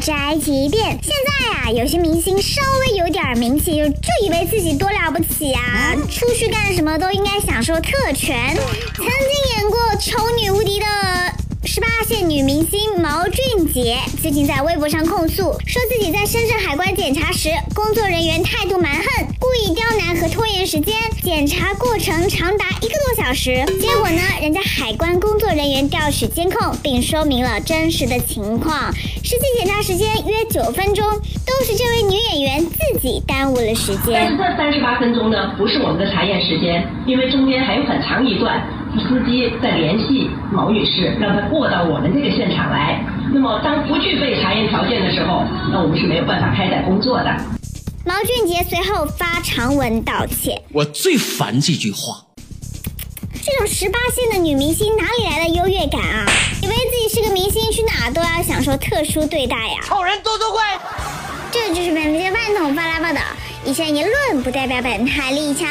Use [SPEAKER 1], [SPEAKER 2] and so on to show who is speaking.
[SPEAKER 1] 摘几遍。现在啊，有些明星稍微有点名气，就就以为自己多了不起啊，出去干什么都应该享受特权。曾经演过《丑女无敌》的。十八线女明星毛俊杰最近在微博上控诉，说自己在深圳海关检查时，工作人员态度蛮横，故意刁难和拖延时间，检查过程长达一个多小时。结果呢，人家海关工作人员调取监控，并说明了真实的情况，实际检查时间约九分钟，都是这位女演员自己耽误了时间。
[SPEAKER 2] 但是这三十八分钟呢，不是我们的查验时间，因为中间还有很长一段。司机在联系毛女士，让她过到我们这个现场来。那么，当不具备查验条件的时候，那我们是没有办法开展工作的。
[SPEAKER 1] 毛俊杰随后发长文道歉。
[SPEAKER 3] 我最烦这句话。
[SPEAKER 1] 这种十八线的女明星哪里来的优越感啊？以为自己是个明星，去哪都要享受特殊对待呀？
[SPEAKER 3] 丑人多多怪。
[SPEAKER 1] 这就是本期饭桶发来报道，以下言论不代表本台立场。